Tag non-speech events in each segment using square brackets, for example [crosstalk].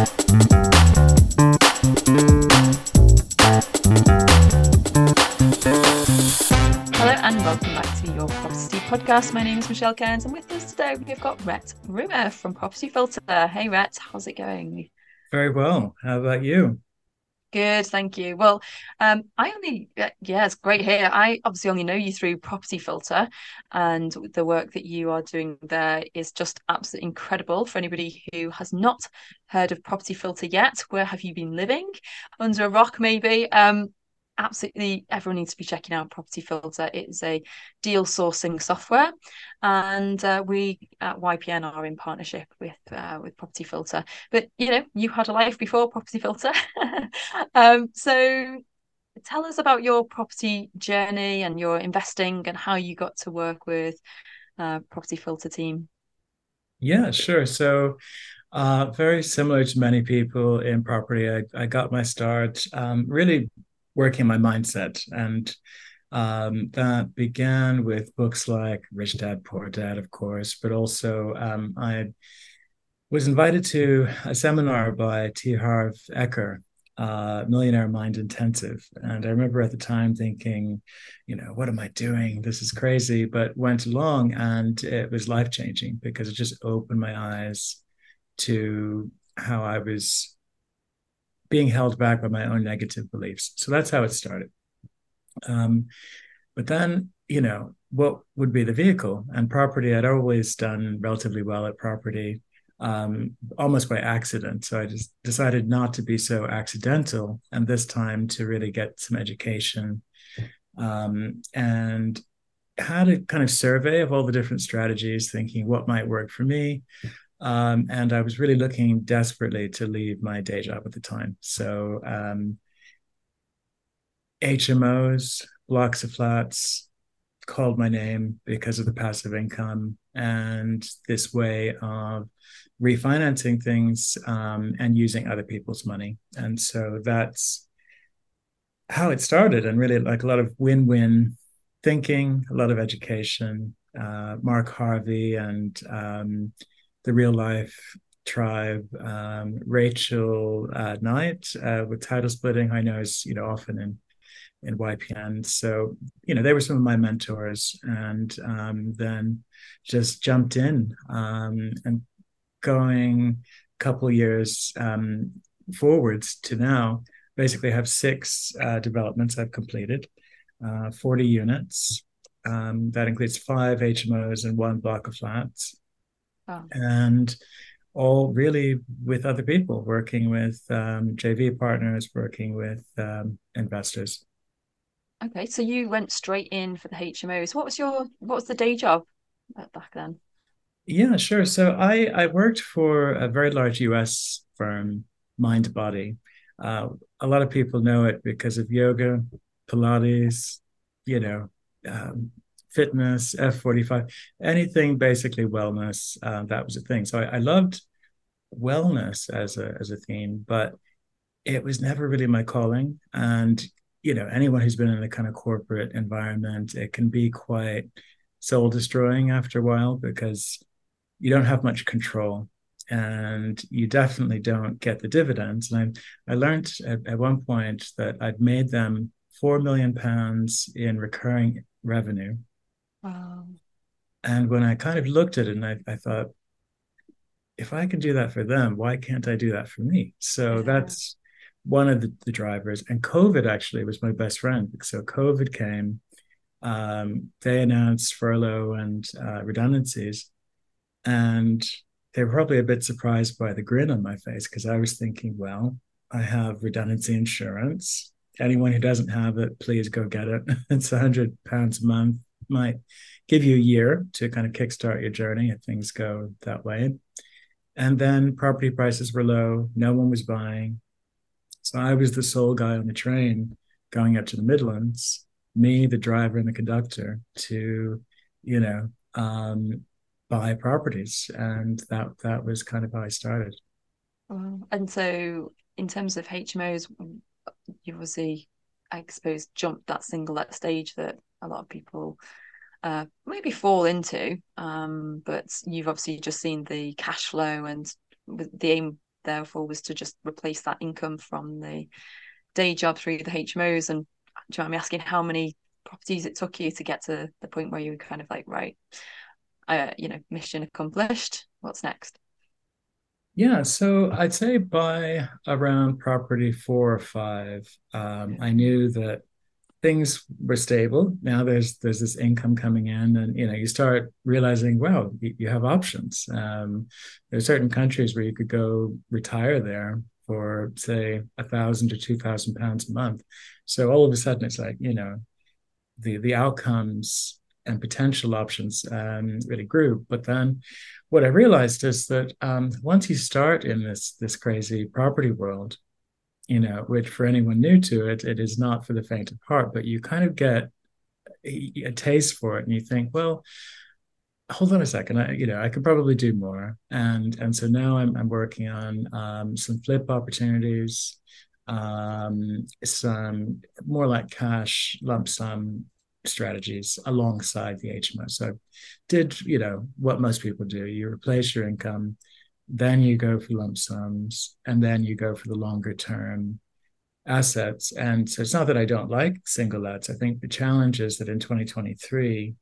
Hello and welcome back to your property podcast. My name is Michelle Cairns, and with us today we've got Rhett Brewer from Property Filter. Hey Rhett, how's it going? Very well. How about you? Good, thank you. Well, um, I only, yeah, it's great here. I obviously only know you through Property Filter, and the work that you are doing there is just absolutely incredible. For anybody who has not heard of Property Filter yet, where have you been living? Under a rock, maybe. Um, absolutely everyone needs to be checking out Property Filter. It's a deal sourcing software, and uh, we at YPN are in partnership with uh, with Property Filter. But you know, you had a life before Property Filter, [laughs] um, so tell us about your property journey and your investing and how you got to work with uh, Property Filter team. Yeah, sure. So. Uh, very similar to many people in property, I, I got my start um, really working my mindset. And um, that began with books like Rich Dad, Poor Dad, of course, but also um, I was invited to a seminar by T. Harv Eker, uh, Millionaire Mind Intensive. And I remember at the time thinking, you know, what am I doing? This is crazy. But went along and it was life changing because it just opened my eyes to how I was being held back by my own negative beliefs. So that's how it started. Um, but then, you know, what would be the vehicle and property? I'd always done relatively well at property, um, almost by accident. So I just decided not to be so accidental, and this time to really get some education um, and had a kind of survey of all the different strategies, thinking what might work for me. Um, and I was really looking desperately to leave my day job at the time. So um, HMOs, blocks of flats called my name because of the passive income and this way of refinancing things um, and using other people's money. And so that's how it started and really like a lot of win-win thinking, a lot of education. Uh, Mark Harvey and um, the real life tribe. Um, Rachel uh, Knight uh, with title splitting, I know is you know often in in YPN. So you know they were some of my mentors, and um, then just jumped in um, and going a couple years um, forwards to now. Basically, have six uh, developments I've completed, uh, 40 units. Um, that includes five HMOs and one block of flats oh. and all really with other people, working with um, JV partners, working with um, investors. Okay, so you went straight in for the HMOs. What was your what was the day job back then? Yeah, sure. So I I worked for a very large US firm, Mindbody. Uh, a lot of people know it because of yoga, Pilates, you know, um, fitness, F45, anything basically wellness. Uh, that was a thing. So I, I, loved wellness as a as a theme, but it was never really my calling. And you know, anyone who's been in a kind of corporate environment, it can be quite soul destroying after a while because you don't have much control and you definitely don't get the dividends. And I, I learned at, at one point that I'd made them four million pounds in recurring revenue Wow. And when I kind of looked at it and I, I thought, if I can do that for them, why can't I do that for me? So yeah. that's one of the, the, drivers. And COVID actually was my best friend. So COVID came, um, they announced furlough and uh, redundancies. And they were probably a bit surprised by the grin on my face because I was thinking, well, I have redundancy insurance. Anyone who doesn't have it, please go get it. [laughs] it's a hundred pounds a month might give you a year to kind of kickstart your journey if things go that way. And then property prices were low, no one was buying. So I was the sole guy on the train going up to the Midlands, me, the driver, and the conductor to, you know, um, buy properties. And that that was kind of how I started. And so, in terms of HMOs, you obviously, I suppose, jumped that single that stage that a lot of people uh, maybe fall into. Um, but you've obviously just seen the cash flow and the aim therefore was to just replace that income from the day job through the HMOs. And do you know me asking how many properties it took you to get to the point where you were kind of like, right, uh, you know, mission accomplished. What's next? Yeah, so I'd say by around property four or five, um, I knew that things were stable. Now there's there's this income coming in, and you know you start realizing, well, you, you have options. Um, there are certain countries where you could go retire there for say a thousand to two thousand pounds a month. So all of a sudden, it's like you know, the the outcomes and potential options um, really grew. But then what I realized is that um, once you start in this this crazy property world, you know, which for anyone new to it, it is not for the faint of heart, but you kind of get a, a taste for it, and you think, well, hold on a second, I, you know, I could probably do more, and and so now I'm I'm working on um, some flip opportunities, um, some more like cash lump sum strategies alongside the HMO. So did, you know, what most people do. You replace your income, then you go for lump sums, and then you go for the longer term assets. And so it's not that I don't like single lets. I think the challenge is that in 2023,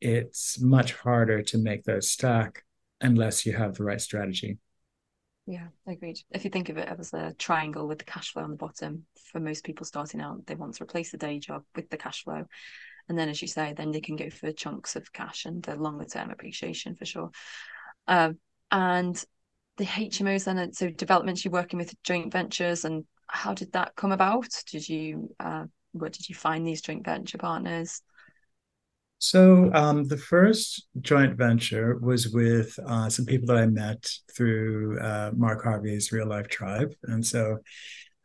it's much harder to make those stack unless you have the right strategy. Yeah, agreed. If you think of it as a triangle with the cash flow on the bottom, for most people starting out, they want to replace the day job with the cash flow. And then, as you say, then they can go for chunks of cash and the longer term appreciation for sure. Um, and the HMOs then, so developments you're working with joint ventures, and how did that come about? Did you, uh, where did you find these joint venture partners? So um, the first joint venture was with uh, some people that I met through uh, Mark Harvey's Real Life Tribe, and so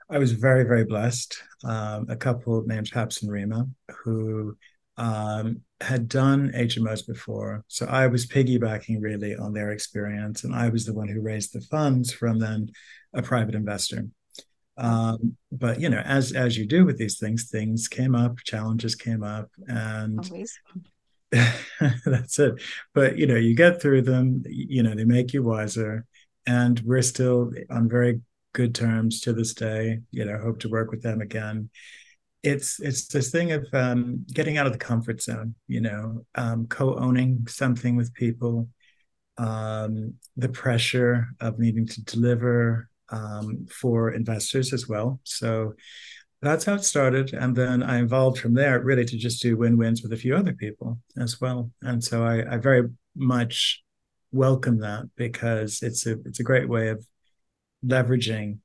I was very, very blessed. Um, a couple named Haps and Rima who um, had done HMOs before. So I was piggybacking really on their experience, and I was the one who raised the funds from then a private investor. Um, but you know, as as you do with these things, things came up, challenges came up, and [laughs] that's it. But you know, you get through them. You know, they make you wiser, and we're still on very good terms to this day. You know, hope to work with them again. It's it's this thing of um, getting out of the comfort zone. You know, um, co-owning something with people, um, the pressure of needing to deliver um, for investors as well. So that's how it started, and then I evolved from there really to just do win-wins with a few other people as well. And so I, I very much welcome that because it's a it's a great way of leveraging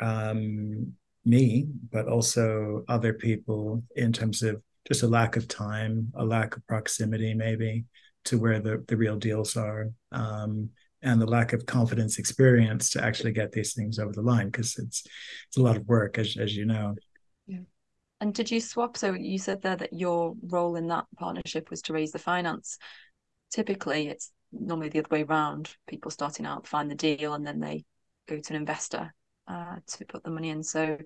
um, me, but also other people in terms of just a lack of time, a lack of proximity, maybe to where the, the real deals are, um, and the lack of confidence experience to actually get these things over the line because it's it's a lot of work, as as you know. Yeah. And did you swap? So you said there that your role in that partnership was to raise the finance. Typically, it's normally the other way around. People starting out find the deal and then they go to an investor uh, to put the money in. So,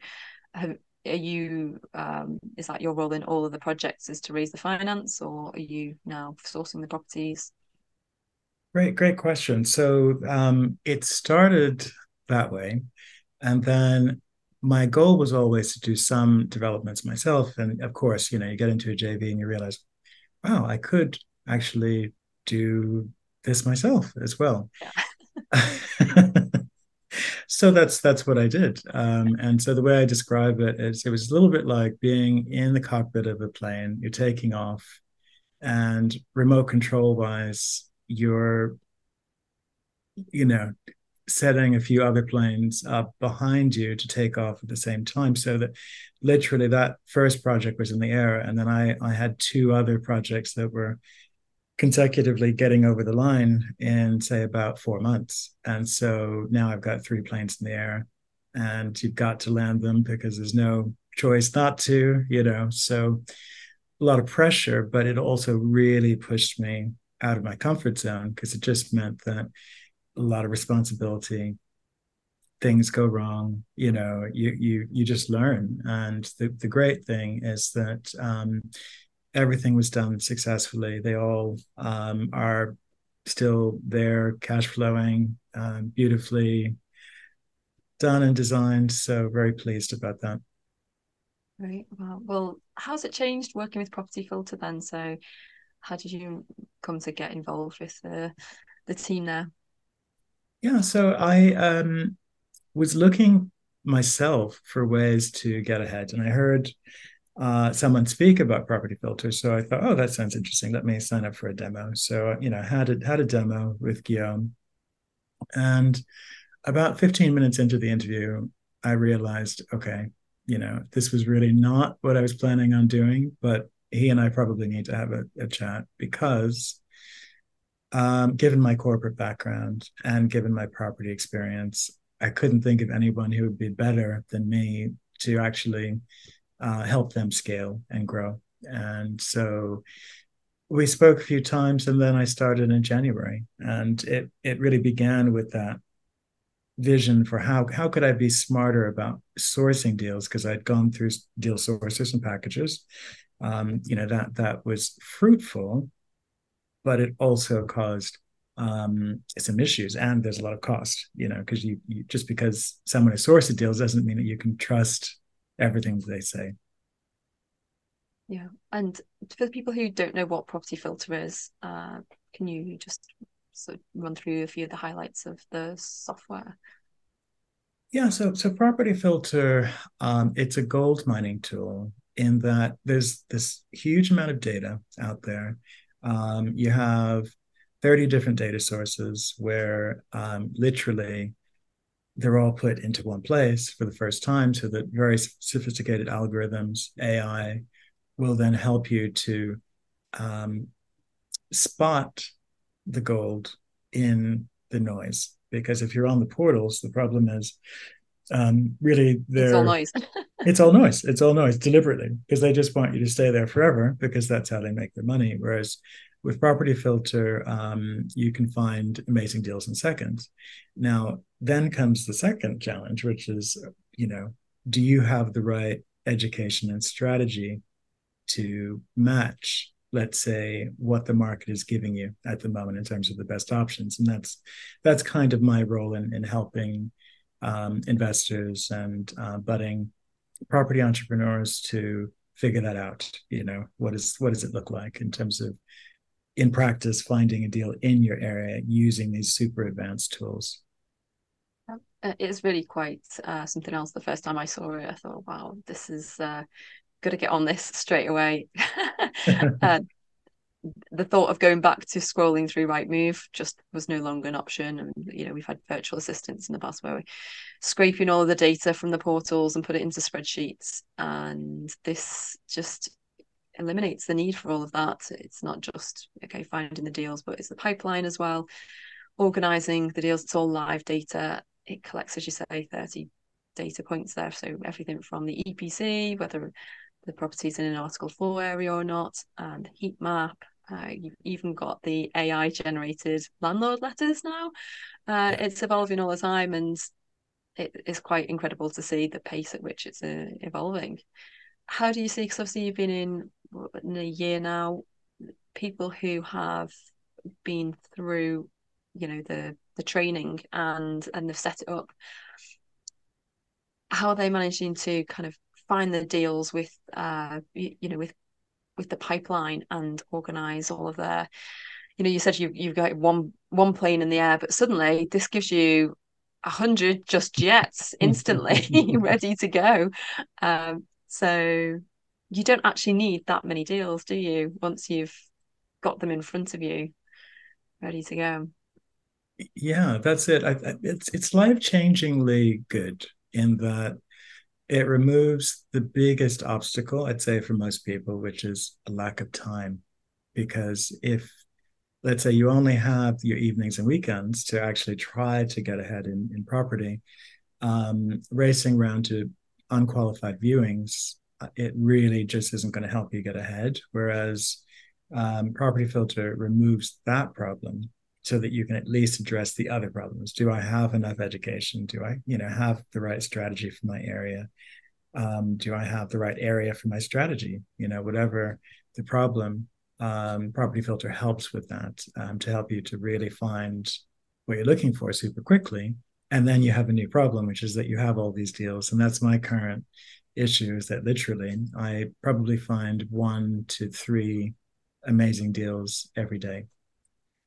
have, are you? Um, is that your role in all of the projects? Is to raise the finance, or are you now sourcing the properties? Great, great question. So um, it started that way, and then my goal was always to do some developments myself. And of course, you know, you get into a JV and you realize, wow, I could actually do this myself as well. Yeah. [laughs] [laughs] so that's that's what I did. Um, and so the way I describe it is, it was a little bit like being in the cockpit of a plane. You're taking off, and remote control wise, you're, you know, setting a few other planes up behind you to take off at the same time so that literally that first project was in the air and then i i had two other projects that were consecutively getting over the line in say about four months. And so now i've got three planes in the air and you've got to land them because there's no choice not to you know? So a lot of pressure but it also really pushed me out of my comfort zone because it just meant that a lot of responsibility things go wrong you know? You you you just learn. And the, the great thing is that um, everything was done successfully. They all um, are still there, cash flowing um, beautifully. done and designed. So very pleased about that. Right. Well, well, how's it changed working with Property Filter then? So, how did you come to get involved with the the team there? Yeah. So I um, was looking myself for ways to get ahead, and I heard uh, someone speak about property filters. So I thought, oh, that sounds interesting. Let me sign up for a demo. So you know, had a, had a demo with Guillaume, and about 15 minutes into the interview, I realized, okay, you know, this was really not what I was planning on doing, but he and I probably need to have a, a chat because um, given my corporate background and given my property experience, I couldn't think of anyone who would be better than me to actually uh, help them scale and grow. And so we spoke a few times, and then I started in January, and it it really began with that vision for how how could I be smarter about sourcing deals because I'd gone through deal sources and packages. Um, you know that that was fruitful, but it also caused um, some issues and there's a lot of cost. You know because you, you just because someone has sourced deals doesn't mean that you can trust everything they say. Yeah, and for the people who don't know what property filter is, uh, can you just sort of run through a few of the highlights of the software? Yeah, so so property filter, um, it's a gold mining tool in that there's this huge amount of data out there. Um, you have 30 different data sources where um, literally they're all put into one place for the first time so that very sophisticated algorithms, AI, will then help you to um, spot the gold in the noise. Because if you're on the portals, the problem is um, really it's all noise. [laughs] it's all noise. It's all noise deliberately because they just want you to stay there forever because that's how they make their money. Whereas with property filter, um, you can find amazing deals in seconds. Now, then comes the second challenge, which is, you know, do you have the right education and strategy to match let's say what the market is giving you at the moment in terms of the best options and that's that's kind of my role in, in helping um, investors and uh, budding property entrepreneurs to figure that out you know what is what does it look like in terms of in practice finding a deal in your area using these super advanced tools uh, it's really quite uh, something else the first time i saw it i thought wow this is uh, got to get on this straight away. uh, [laughs] [laughs] the thought of going back to scrolling through Rightmove just was no longer an option. And you know, we've had virtual assistants in the past where we're scraping all of the data from the portals and put it into spreadsheets. And this just eliminates the need for all of that. It's not just okay finding the deals, but it's the pipeline as well, organizing the deals. It's all live data. It collects, as you say, 30 data points there. So everything from the EPC, whether the properties in an Article 4 area or not, and the heat map. Uh, you've even got the AI generated landlord letters now. Uh, it's evolving all the time, and it is quite incredible to see the pace at which it's uh, evolving. How do you see? Because obviously you've been in, in a year now. People who have been through, you know, the the training and and they've set it up. How are they managing to kind of find the deals with uh you, you know with with the pipeline and organize all of their you know you said you you've got one one plane in the air but suddenly this gives you a hundred just jets instantly [laughs] ready to go um so you don't actually need that many deals do you once you've got them in front of you ready to go yeah that's it I, it's it's life changingly good in that it removes the biggest obstacle, I'd say, for most people, which is a lack of time. Because if, let's say, you only have your evenings and weekends to actually try to get ahead in, in property, um, racing around to unqualified viewings, it really just isn't going to help you get ahead. Whereas um, Property Filter removes that problem so that you can at least address the other problems. Do i have enough education? Do i you know have the right strategy for my area? Um, do i have the right area for my strategy? You know whatever the problem um, property filter helps with that um, to help you to really find what you're looking for super quickly. And then you have a new problem, which is that you have all these deals, and that's my current issue. Is that literally I probably find one to three amazing deals every day.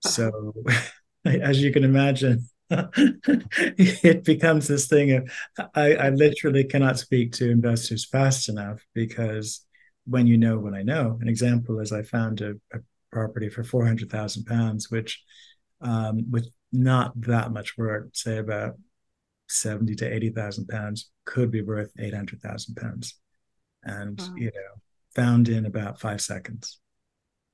Uh-huh. So, [laughs] as you can imagine, [laughs] it becomes this thing of I, I literally cannot speak to investors fast enough because when you know what I know, an example is I found a, a property for four hundred thousand pounds, which um, with not that much work, say about seventy to eighty thousand pounds, could be worth eight hundred thousand pounds, and wow. you know, found in about five seconds.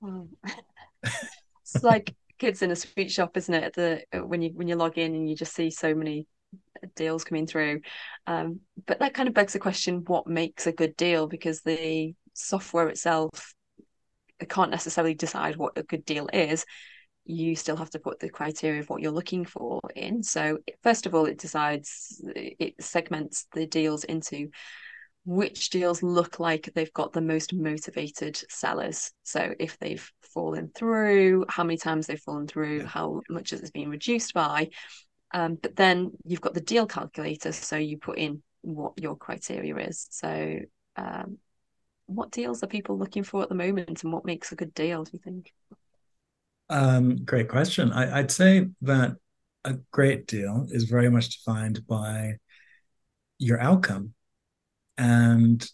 Wow. [laughs] it's like kids in a sweet shop, isn't it? The when you when you log in and you just see so many deals coming through. Um, but that kind of begs the question: what makes a good deal? Because the software itself can't necessarily decide what a good deal is. You still have to put the criteria of what you're looking for in. So first of all, it decides it segments the deals into which deals look like they've got the most motivated sellers. So if they've fallen through, how many times they've fallen through, how much it's been reduced by. Um, but then you've got the deal calculator, so you put in what your criteria is. So um, what deals are people looking for at the moment, and what makes a good deal? Do you think? Um, great question. I, I'd say that a great deal is very much defined by your outcome and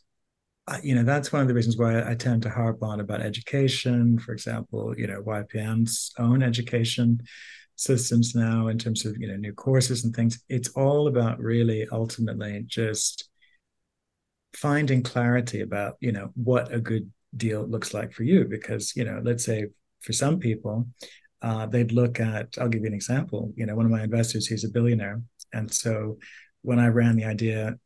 you know that's one of the reasons why I tend to harp on about education. For example, you know YPN's own education systems now in terms of you know new courses and things. It's all about really ultimately just finding clarity about you know what a good deal looks like for you. Because you know, let's say for some people, uh, they'd look at. I'll give you an example. You know, one of my investors, he's a billionaire, and so when I ran the idea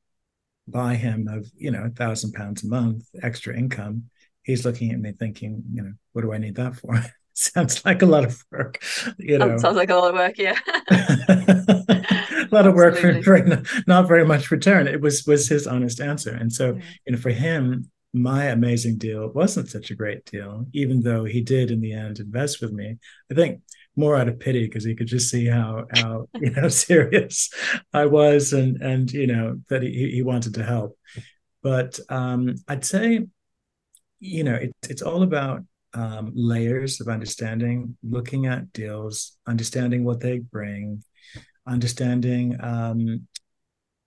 by him of you know a thousand pounds a month extra income he's looking at me thinking you know what do i need that for [laughs] sounds like a lot of work you know sounds like a lot of work yeah [laughs] a lot of work for, for, not very much return it was was his honest answer and so yeah. you know for him my amazing deal wasn't such a great deal even though he did in the end invest with me i think more out of pity because he could just see how how [laughs] you know serious I was and and you know that he he wanted to help. But um, I'd say, you know, it, it's all about um, layers of understanding, looking at deals, understanding what they bring, understanding, um,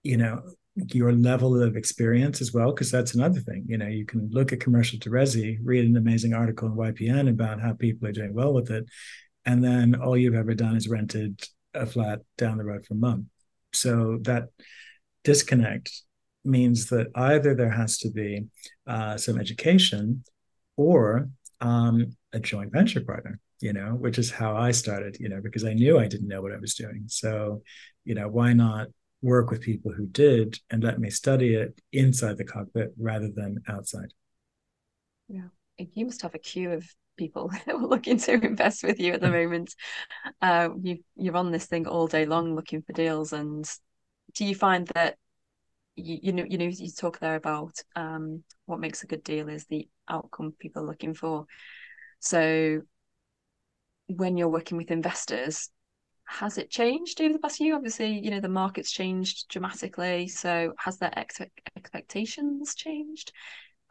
you know, your level of experience as well, because that's another thing. You know, you can look at commercial to resi, read an amazing article in YPN about how people are doing well with it, and then all you've ever done is rented a flat down the road from mom. So that disconnect means that either there has to be uh, some education or um, a joint venture partner, you know, which is how I started, you know, because I knew I didn't know what I was doing. So, you know, why not work with people who did and let me study it inside the cockpit rather than outside? Yeah. You must have a queue of people [laughs] looking to invest with you at the moment. Uh, you you're on this thing all day long looking for deals, and do you find that you, you know you know you talk there about um, what makes a good deal is the outcome people are looking for. So when you're working with investors, has it changed over the past year? Obviously, you know the market's changed dramatically. So has their ex- expectations changed,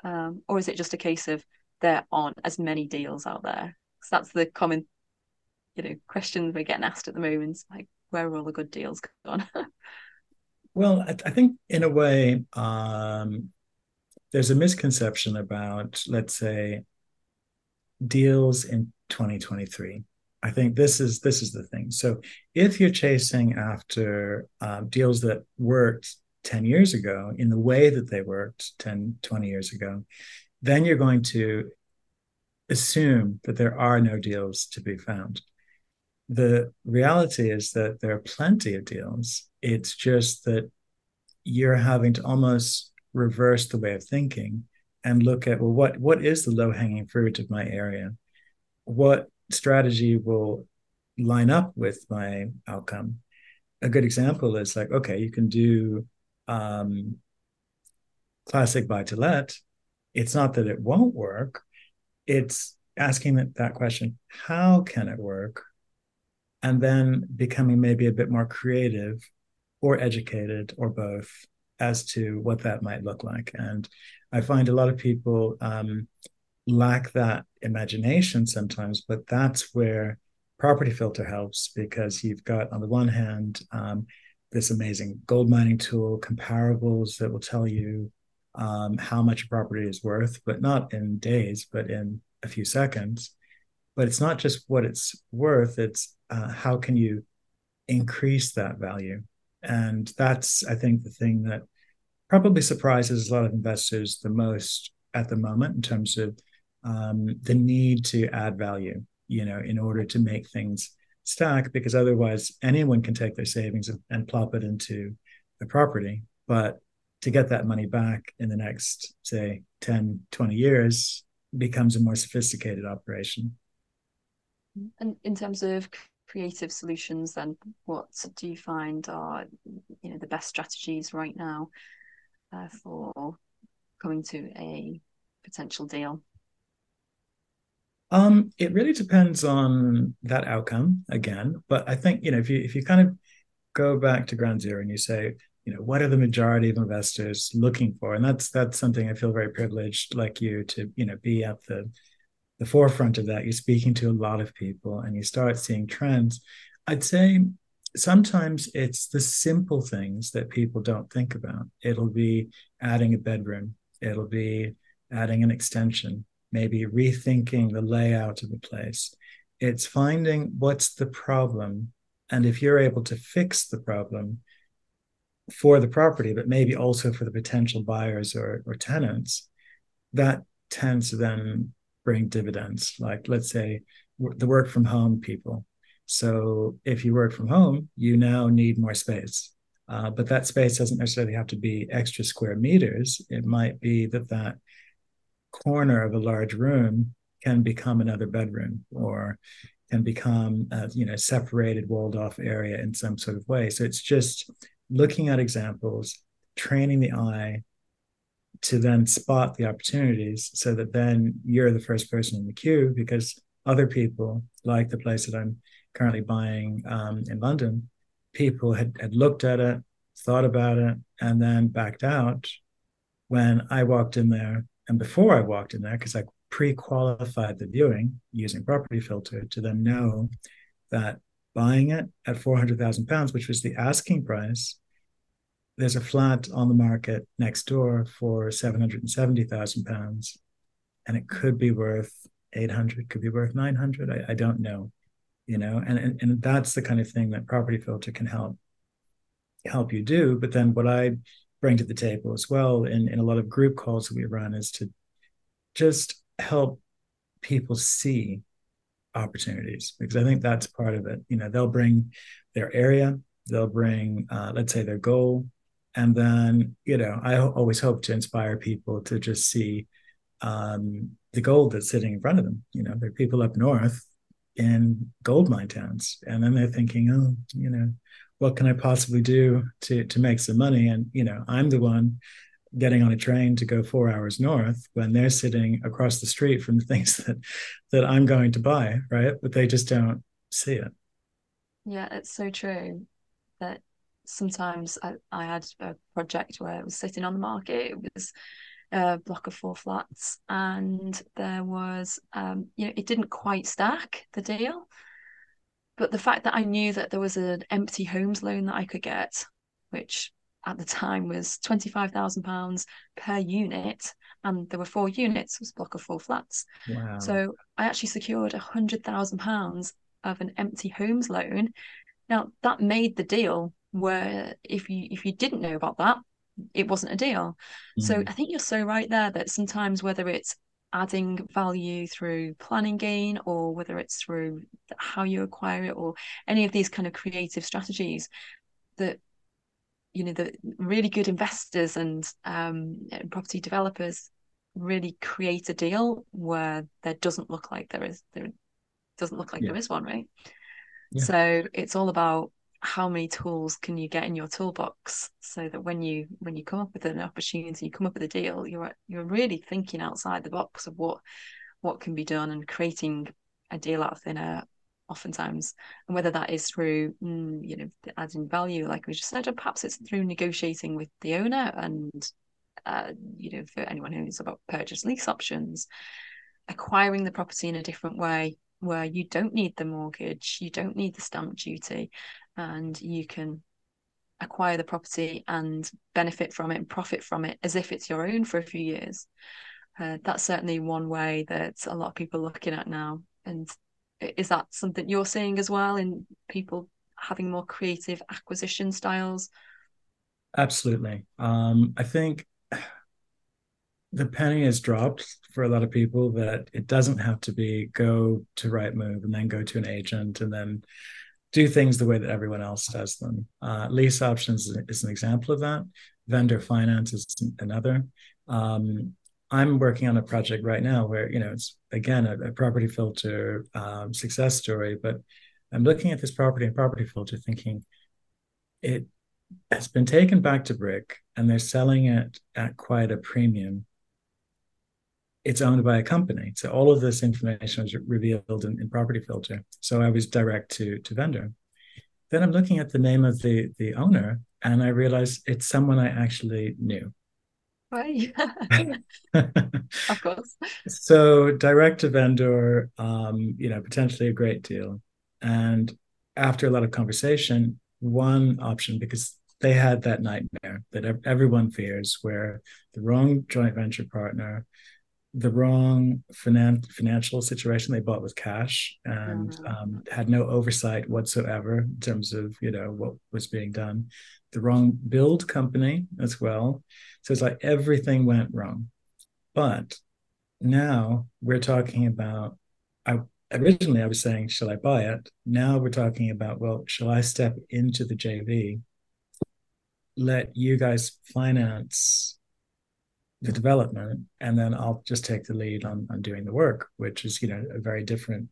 um, or is it just a case of there aren't as many deals out there. So that's the common, you know, questions we're getting asked at the moment. Like, where are all the good deals gone? [laughs] well, I, I, think in a way, um, there's a misconception about, let's say, deals in 2023. I think this is this is the thing. So if you're chasing after um, deals that worked 10 years ago in the way that they worked 10, 20 years ago, then you're going to assume that there are no deals to be found. The reality is that there are plenty of deals. It's just that you're having to almost reverse the way of thinking and look at well what what is the low hanging fruit of my area what strategy will line up with my outcome. A good example is like okay you can do um, classic buy to let. It's not that it won't work. It's asking that, that question how can it work? And then becoming maybe a bit more creative or educated or both as to what that might look like. And I find a lot of people um, lack that imagination sometimes, but that's where property filter helps because you've got on the one hand um, this amazing gold mining tool comparables that will tell you um, how much a property is worth but not in days but in a few seconds. But it's not just what it's worth it's uh, how can you increase that value? And that's i think the thing that probably surprises a lot of investors the most at the moment in terms of um, the need to add value you know, in order to make things stack, because otherwise anyone can take their savings and, and plop it into the property. But to get that money back in the next, say, 10, 20 years becomes a more sophisticated operation. And in terms of creative solutions, then what do you find are you know the best strategies right now uh, for coming to a potential deal? Um, it really depends on that outcome again. But I think, you know, if you if you kind of go back to ground zero and you say, you know, what are the majority of investors looking for? And that's that's something I feel very privileged, like you, to, you know, be at the the forefront of that. You're speaking to a lot of people and you start seeing trends. I'd say sometimes it's the simple things that people don't think about. It'll be adding a bedroom, it'll be adding an extension, maybe rethinking the layout of a place. It's finding what's the problem. And if you're able to fix the problem for the property, but maybe also for the potential buyers or, or tenants, that tends to then bring dividends. Like, let's say, the work from home people. So if you work from home, you now need more space. Uh, but that space doesn't necessarily have to be extra square meters. It might be that that corner of a large room can become another bedroom or can become a you know separated walled off area in some sort of way. So it's just looking at examples training the eye to then spot the opportunities so that then you're the first person in the queue because other people like the place that i'm currently buying um, in london people had, had looked at it thought about it and then backed out when i walked in there and before I walked in there, because I pre-qualified the viewing using property filter to then know that buying it at 400,000 pounds, which was the asking price, there's a flat on the market next door for 770,000 pounds. And it could be worth 800, could be worth 900. I, I don't know, you know, and, and, and that's the kind of thing that property filter can help help you do. But then what I bring to the table as well in, in a lot of group calls that we run is to just help people see opportunities because I think that's part of it. You know, they'll bring their area, they'll bring, uh, let's say, their goal. And then, you know, I always hope to inspire people to just see um, the gold that's sitting in front of them. You know, there are people up north in gold mine towns, and then they're thinking, oh, you know, what can I possibly do to to make some money? And you know, I'm the one getting on a train to go four hours north when they're sitting across the street from the [laughs] things that that I'm going to buy, right? But they just don't see it. Yeah, it's so true that sometimes I, I had a project where it was sitting on the market. It was a block of four flats, and there was, um, you know, it didn't quite stack the deal. But the fact that I knew that there was an empty homes loan that I could get, which at the time was £25,000 per unit, and there were four units, it was a block of four flats. Wow. So I actually secured £100,000 of an empty homes loan. Now that made the deal where if you if you didn't know about that, it wasn't a deal. Mm. So I think you're so right there that sometimes whether it's adding value through planning gain or whether it's through how you acquire it or any of these kind of creative strategies that you know the really good investors and um, property developers really create a deal where there doesn't look like there is there doesn't look like yeah. there is one right yeah. so it's all about how many tools can you get in your toolbox so that when you when you come up with an opportunity you come up with a deal you're you're really thinking outside the box of what what can be done and creating a deal out of thin air oftentimes, and whether that is through, mm, you know, adding value, like we just said, or perhaps it's through negotiating with the owner and, uh, you know, for anyone who's about purchase lease options, acquiring the property in a different way where you don't need the mortgage, you don't need the stamp duty, and you can acquire the property and benefit from it and profit from it as if it's your own for a few years. Uh, that's certainly one way that a lot of people are looking at now. And is that something you're seeing as well in people having more creative acquisition styles? Absolutely. Um, I think the penny has dropped for a lot of people that it doesn't have to be go to Rightmove and then go to an agent and then do things the way that everyone else does them. Uh, lease options is an example of that. Vendor finance is another. Um, I'm working on a project right now where you know it's again a, a property filter um, success story, but I'm looking at this property and property filter, thinking it has been taken back to brick and they're selling it at quite a premium. It's owned by a company, so all of this information was revealed in, in property filter. So I was direct to to vendor. Then I'm looking at the name of the the owner, and I realized it's someone I actually knew. Right. [laughs] [laughs] of course. So direct to vendor, um, you know, potentially a great deal. And after a lot of conversation, one option, because they had that nightmare that everyone fears, where the wrong joint venture partner, the wrong finan- financial situation they bought with cash and mm-hmm. um, had no oversight whatsoever in terms of you know what was being done. The wrong build company as well. So it's like everything went wrong. But now we're talking about i originally i was saying shall i buy it? Now we're talking about well shall i step into the jv let you guys finance the development and then i'll just take the lead on, on doing the work which is you know a very different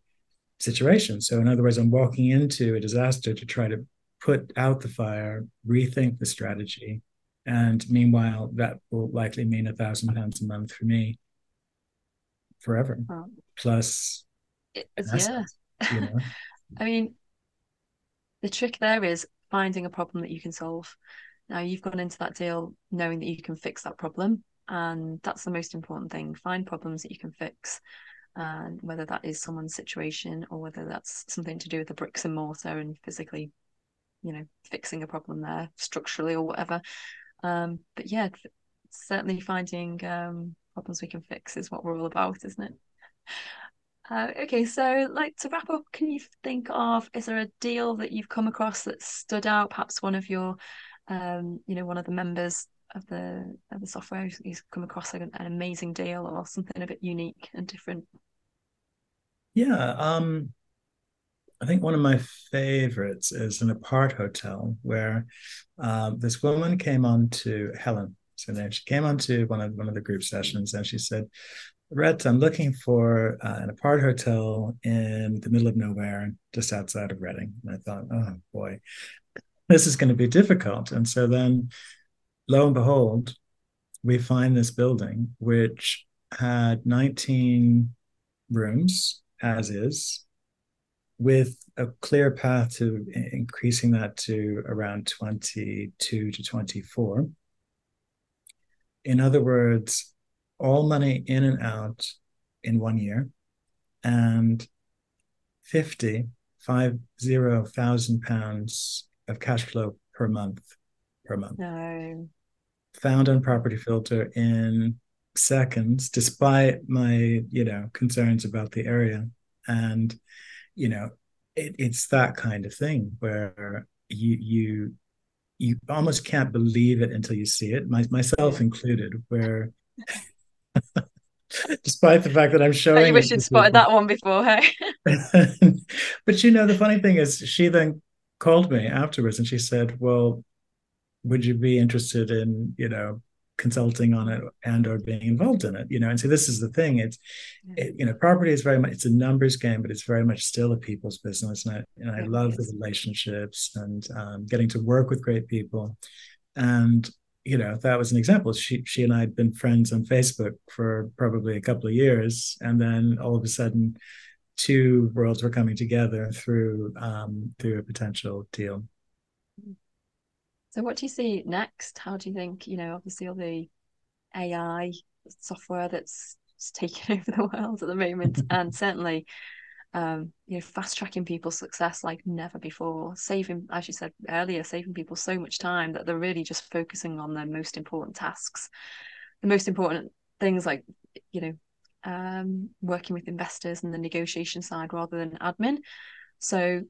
situation. So in other words i'm walking into a disaster to try to put out the fire rethink the strategy and meanwhile that will likely mean a thousand pounds a month for me forever. Wow. plus yeah. you know? [laughs] i mean the trick there is finding a problem that you can solve. Now you've gone into that deal knowing that you can fix that problem and that's the most important thing. Find problems that you can fix and whether that is someone's situation or whether that's something to do with the bricks and mortar and physically you know fixing a problem there structurally or whatever. Um, but yeah certainly finding um, problems we can fix is what we're all about isn't it? Uh, okay so like to wrap up can you think of is there a deal that you've come across that stood out? Perhaps one of your um, you know one of the members of the of the software he's come across like an, an amazing deal or something a bit unique and different yeah um I think one of my favorites is an apart hotel where um, this woman came on to Helen. So then she came on to one of one of the group sessions and she said, Rhett, I'm looking for uh, an apart hotel in the middle of nowhere, just outside of Reading. And I thought, oh boy, this is going to be difficult. And so then lo and behold, we find this building which had 19 rooms as is, with a clear path to increasing that to around 22 to 24. In other words, all money in and out in one year and 50, five zero thousand pounds of cash flow per month per month. No found on property filter in seconds despite my you know concerns about the area. And you know it, it's that kind of thing where you you you almost can't believe it until you see it my, myself included where [laughs] despite the fact that i'm showing you wish you'd spotted that one before hey? [laughs] But you know the funny thing is she then called me afterwards and she said well would you be interested in you know consulting on it and or being involved in it you know? And so this is the thing it's it, you know property is very much it's a numbers game but it's very much still a people's business and i and i love the relationships and um, getting to work with great people. And you know that was an example. She she and i had been friends on facebook for probably a couple of years and then all of a sudden two worlds were coming together through um, through a potential deal. So, what do you see next? How do you think? You know, obviously all the AI software that's taking [laughs] over the world at the moment, [laughs] and certainly um, you know, fast tracking people's success like never before, saving, as you said earlier, saving people so much time that they're really just focusing on their most important tasks, the most important things like, you know, um, working with investors and the negotiation side rather than admin. So,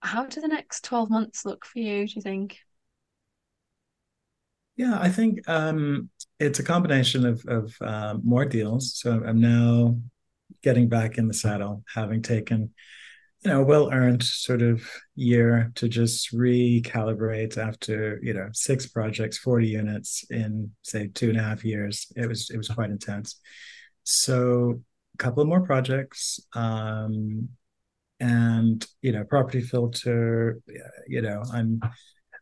how do the next 12 months look for you, do you think? Yeah, I think um, it's a combination of, of uh, more deals. So I'm now getting back in the saddle, having taken, you know, a well earned sort of year to just recalibrate after, you know, six projects, 40 units in say two and a half years. It was it was quite intense. So a couple more projects. Um, and you know, property filter, you know, I'm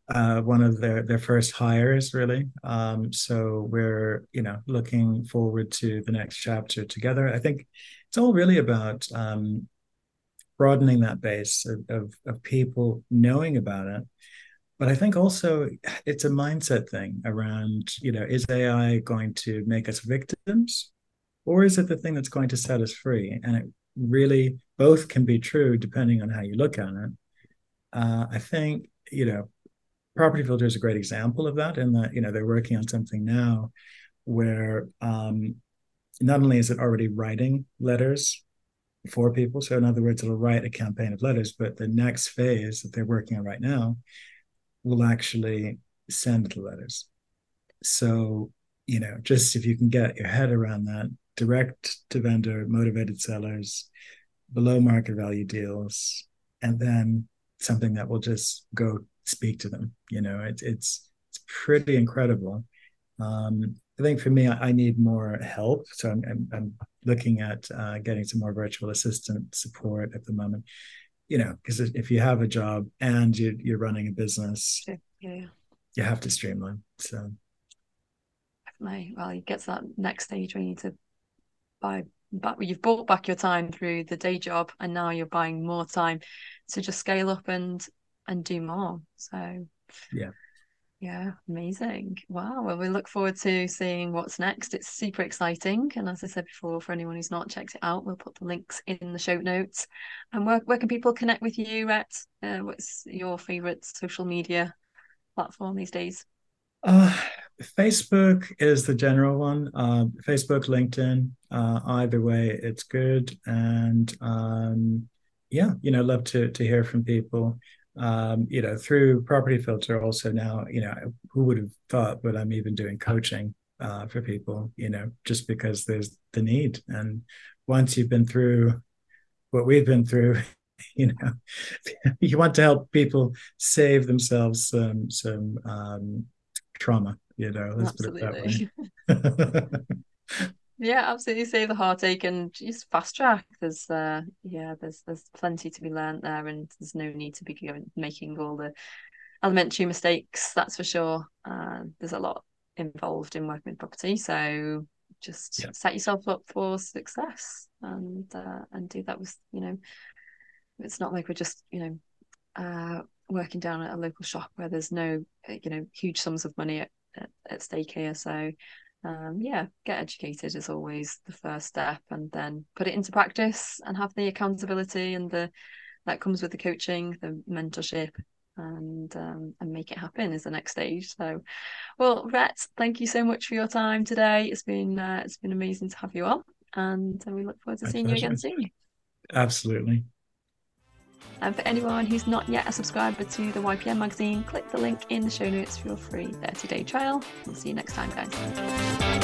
uh, one of their their first hires really. Um, so we're you know looking forward to the next chapter together. I think it's all really about um, broadening that base of, of, of people knowing about it. But i think also it's a mindset thing around you know is ai going to make us victims or is it the thing that's going to set us free? And it really both can be true depending on how you look at it. Uh, i think you know property filter is a great example of that in that you know they're working on something now where um, not only is it already writing letters for people so in other words it'll write a campaign of letters but the next phase that they're working on right now will actually send the letters. So you know just if you can get your head around that direct to vendor motivated sellers below market value deals and then something that will just go speak to them. You know, it, it's it's pretty incredible. Um, I think for me, I, I, need more help, so I'm, I'm, I'm looking at uh, getting some more virtual assistant support at the moment. You know, because if you have a job and you, you're running a business, yeah, yeah. you have to streamline. So, definitely. Well, you get to that next stage where you need to buy back. You've bought back your time through the day job, and now you're buying more time to just scale up and and do more. So yeah. Yeah, amazing. Wow. Well, we look forward to seeing what's next. It's super exciting. And as I said before, for anyone who's not checked it out, we'll put the links in the show notes. And where, where can people connect with you, Rhett? Uh, what's your favorite social media platform these days? Uh, Facebook is the general one. Uh, Facebook, LinkedIn, uh, either way, it's good. And um, yeah, you know, love to to hear from people um, you know, through Property Filter also now, you know, who would have thought that I'm even doing coaching uh, for people, you know, just because there's the need. And once you've been through what we've been through, [laughs] you know, [laughs] you want to help people save themselves some some um, trauma. You know, let's Absolutely. put it that way. [laughs] Yeah, absolutely save the heartache and just fast track. There's uh yeah, there's there's plenty to be learned there and there's no need to be going, making all the elementary mistakes, that's for sure. Uh, there's a lot involved in working with property. So just yeah. set yourself up for success and uh, and do that with, you know, it's not like we're just, you know, uh working down at a local shop where there's no you know huge sums of money at, at, at stake here. So um, yeah, get educated is always the first step, and then put it into practice and have the accountability and the that comes with the coaching, the mentorship, and um, and make it happen is the next stage. So, well, Rhett, thank you so much for your time today. It's been uh, it's been amazing to have you on, and uh, we look forward to My seeing pleasure. you again soon. Absolutely. And for anyone who's not yet a subscriber to the YPN magazine, click the link in the show notes for your free 30 day trial. We'll see you next time, guys.